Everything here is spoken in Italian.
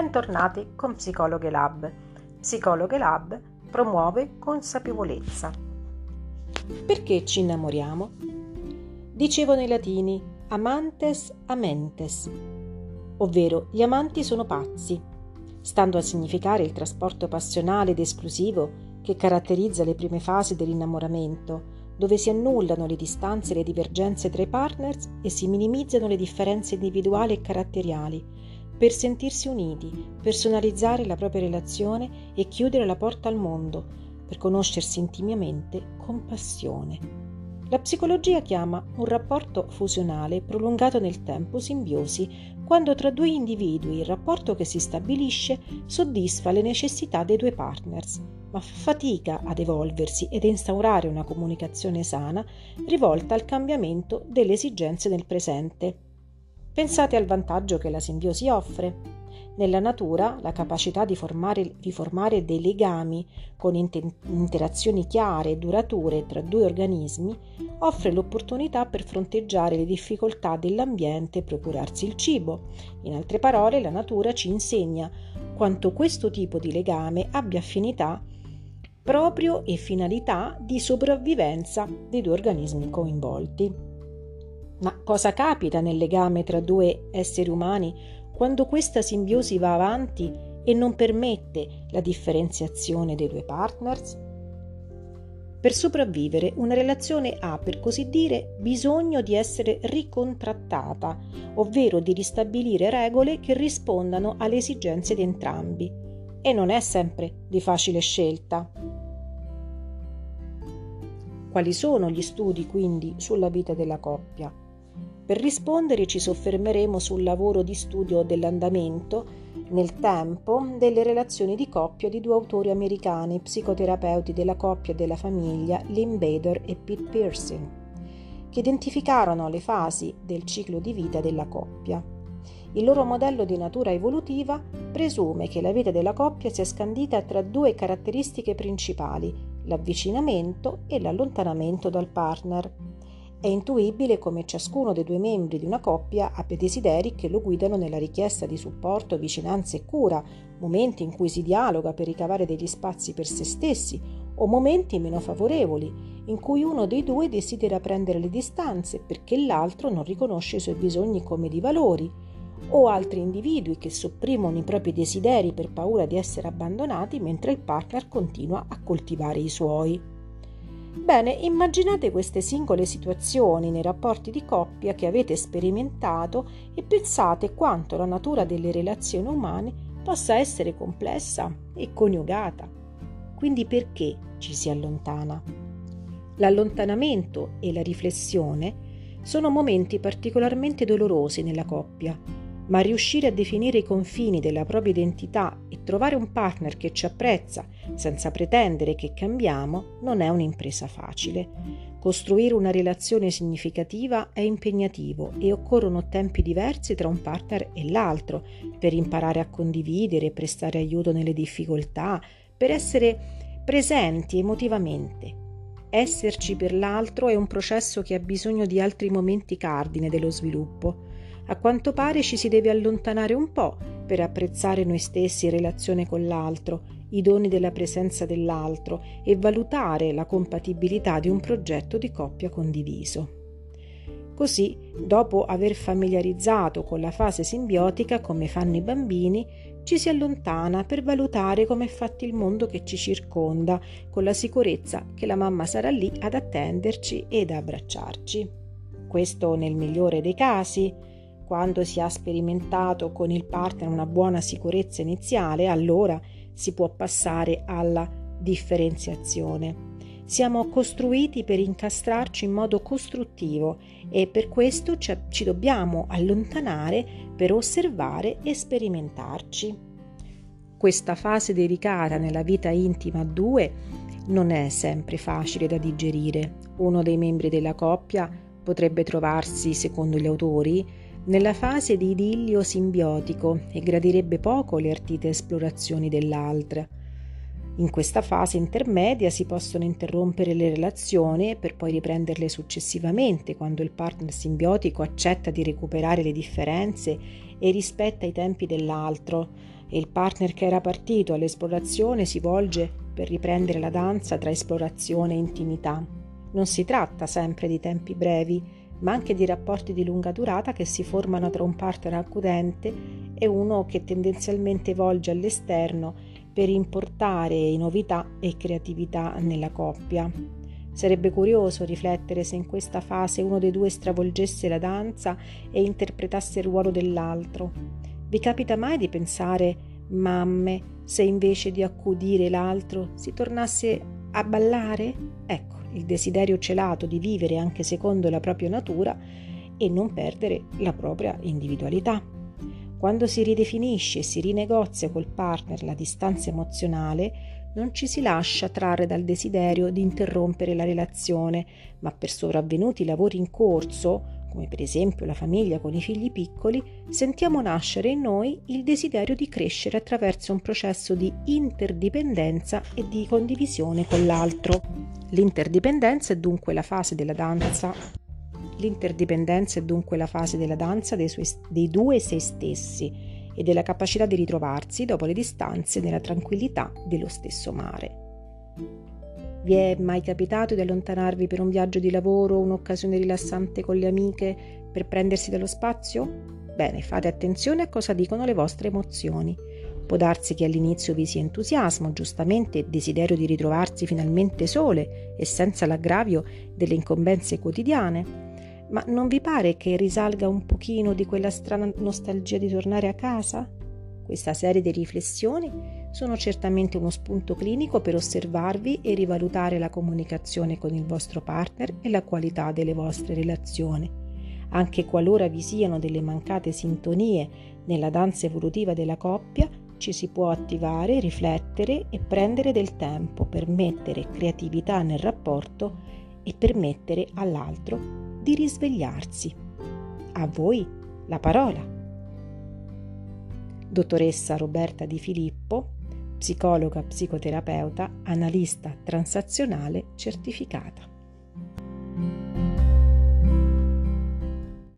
Bentornati con Psicologhe Lab. Psicologhe Lab promuove consapevolezza. Perché ci innamoriamo? Dicevano i latini amantes amentes, ovvero gli amanti sono pazzi, stando a significare il trasporto passionale ed esclusivo che caratterizza le prime fasi dell'innamoramento, dove si annullano le distanze e le divergenze tra i partners e si minimizzano le differenze individuali e caratteriali, per sentirsi uniti, personalizzare la propria relazione e chiudere la porta al mondo, per conoscersi intimamente con passione. La psicologia chiama un rapporto fusionale prolungato nel tempo simbiosi, quando tra due individui il rapporto che si stabilisce soddisfa le necessità dei due partners, ma fa fatica ad evolversi ed instaurare una comunicazione sana rivolta al cambiamento delle esigenze del presente. Pensate al vantaggio che la simbiosi offre. Nella natura la capacità di formare, di formare dei legami con inter- interazioni chiare e durature tra due organismi offre l'opportunità per fronteggiare le difficoltà dell'ambiente e procurarsi il cibo. In altre parole, la natura ci insegna quanto questo tipo di legame abbia affinità proprio e finalità di sopravvivenza dei due organismi coinvolti. Ma cosa capita nel legame tra due esseri umani quando questa simbiosi va avanti e non permette la differenziazione dei due partners? Per sopravvivere una relazione ha, per così dire, bisogno di essere ricontrattata, ovvero di ristabilire regole che rispondano alle esigenze di entrambi. E non è sempre di facile scelta. Quali sono gli studi quindi sulla vita della coppia? Per rispondere ci soffermeremo sul lavoro di studio dell'andamento nel tempo delle relazioni di coppia di due autori americani, psicoterapeuti della coppia e della famiglia, Lynn Bader e Pete Pearson, che identificarono le fasi del ciclo di vita della coppia. Il loro modello di natura evolutiva presume che la vita della coppia sia scandita tra due caratteristiche principali, l'avvicinamento e l'allontanamento dal partner. È intuibile come ciascuno dei due membri di una coppia abbia desideri che lo guidano nella richiesta di supporto, vicinanza e cura, momenti in cui si dialoga per ricavare degli spazi per se stessi o momenti meno favorevoli, in cui uno dei due desidera prendere le distanze perché l'altro non riconosce i suoi bisogni come di valori o altri individui che sopprimono i propri desideri per paura di essere abbandonati mentre il partner continua a coltivare i suoi. Bene, immaginate queste singole situazioni nei rapporti di coppia che avete sperimentato e pensate quanto la natura delle relazioni umane possa essere complessa e coniugata. Quindi perché ci si allontana? L'allontanamento e la riflessione sono momenti particolarmente dolorosi nella coppia ma riuscire a definire i confini della propria identità e trovare un partner che ci apprezza senza pretendere che cambiamo non è un'impresa facile. Costruire una relazione significativa è impegnativo e occorrono tempi diversi tra un partner e l'altro per imparare a condividere, prestare aiuto nelle difficoltà, per essere presenti emotivamente. Esserci per l'altro è un processo che ha bisogno di altri momenti cardine dello sviluppo a quanto pare ci si deve allontanare un po' per apprezzare noi stessi in relazione con l'altro, i doni della presenza dell'altro e valutare la compatibilità di un progetto di coppia condiviso. Così, dopo aver familiarizzato con la fase simbiotica come fanno i bambini, ci si allontana per valutare come è fatto il mondo che ci circonda, con la sicurezza che la mamma sarà lì ad attenderci ed abbracciarci. Questo nel migliore dei casi, quando si ha sperimentato con il partner una buona sicurezza iniziale, allora si può passare alla differenziazione. Siamo costruiti per incastrarci in modo costruttivo e per questo ci dobbiamo allontanare per osservare e sperimentarci. Questa fase delicata nella vita intima a due non è sempre facile da digerire. Uno dei membri della coppia potrebbe trovarsi, secondo gli autori, nella fase di idillio simbiotico e gradirebbe poco le ardite esplorazioni dell'altra. In questa fase intermedia si possono interrompere le relazioni per poi riprenderle successivamente quando il partner simbiotico accetta di recuperare le differenze e rispetta i tempi dell'altro, e il partner che era partito all'esplorazione si volge per riprendere la danza tra esplorazione e intimità. Non si tratta sempre di tempi brevi, ma anche di rapporti di lunga durata che si formano tra un partner accudente e uno che tendenzialmente volge all'esterno per importare novità e creatività nella coppia. Sarebbe curioso riflettere se in questa fase uno dei due stravolgesse la danza e interpretasse il ruolo dell'altro. Vi capita mai di pensare, mamme, se invece di accudire l'altro si tornasse a ballare? Ecco, il desiderio celato di vivere anche secondo la propria natura e non perdere la propria individualità. Quando si ridefinisce e si rinegozia col partner la distanza emozionale, non ci si lascia trarre dal desiderio di interrompere la relazione, ma per sopravvenuti lavori in corso, come per esempio la famiglia con i figli piccoli, sentiamo nascere in noi il desiderio di crescere attraverso un processo di interdipendenza e di condivisione con l'altro. L'interdipendenza è dunque la fase della danza. L'interdipendenza è dunque la fase della danza dei, suoi, dei due se stessi e della capacità di ritrovarsi dopo le distanze nella tranquillità dello stesso mare. Vi è mai capitato di allontanarvi per un viaggio di lavoro o un'occasione rilassante con le amiche per prendersi dello spazio? Bene, fate attenzione a cosa dicono le vostre emozioni. Può darsi che all'inizio vi sia entusiasmo, giustamente desiderio di ritrovarsi finalmente sole e senza l'aggravio delle incombenze quotidiane. Ma non vi pare che risalga un pochino di quella strana nostalgia di tornare a casa? Questa serie di riflessioni sono certamente uno spunto clinico per osservarvi e rivalutare la comunicazione con il vostro partner e la qualità delle vostre relazioni. Anche qualora vi siano delle mancate sintonie nella danza evolutiva della coppia, ci si può attivare, riflettere e prendere del tempo per mettere creatività nel rapporto e permettere all'altro di risvegliarsi. A voi la parola dottoressa Roberta Di Filippo, psicologa psicoterapeuta, analista transazionale certificata.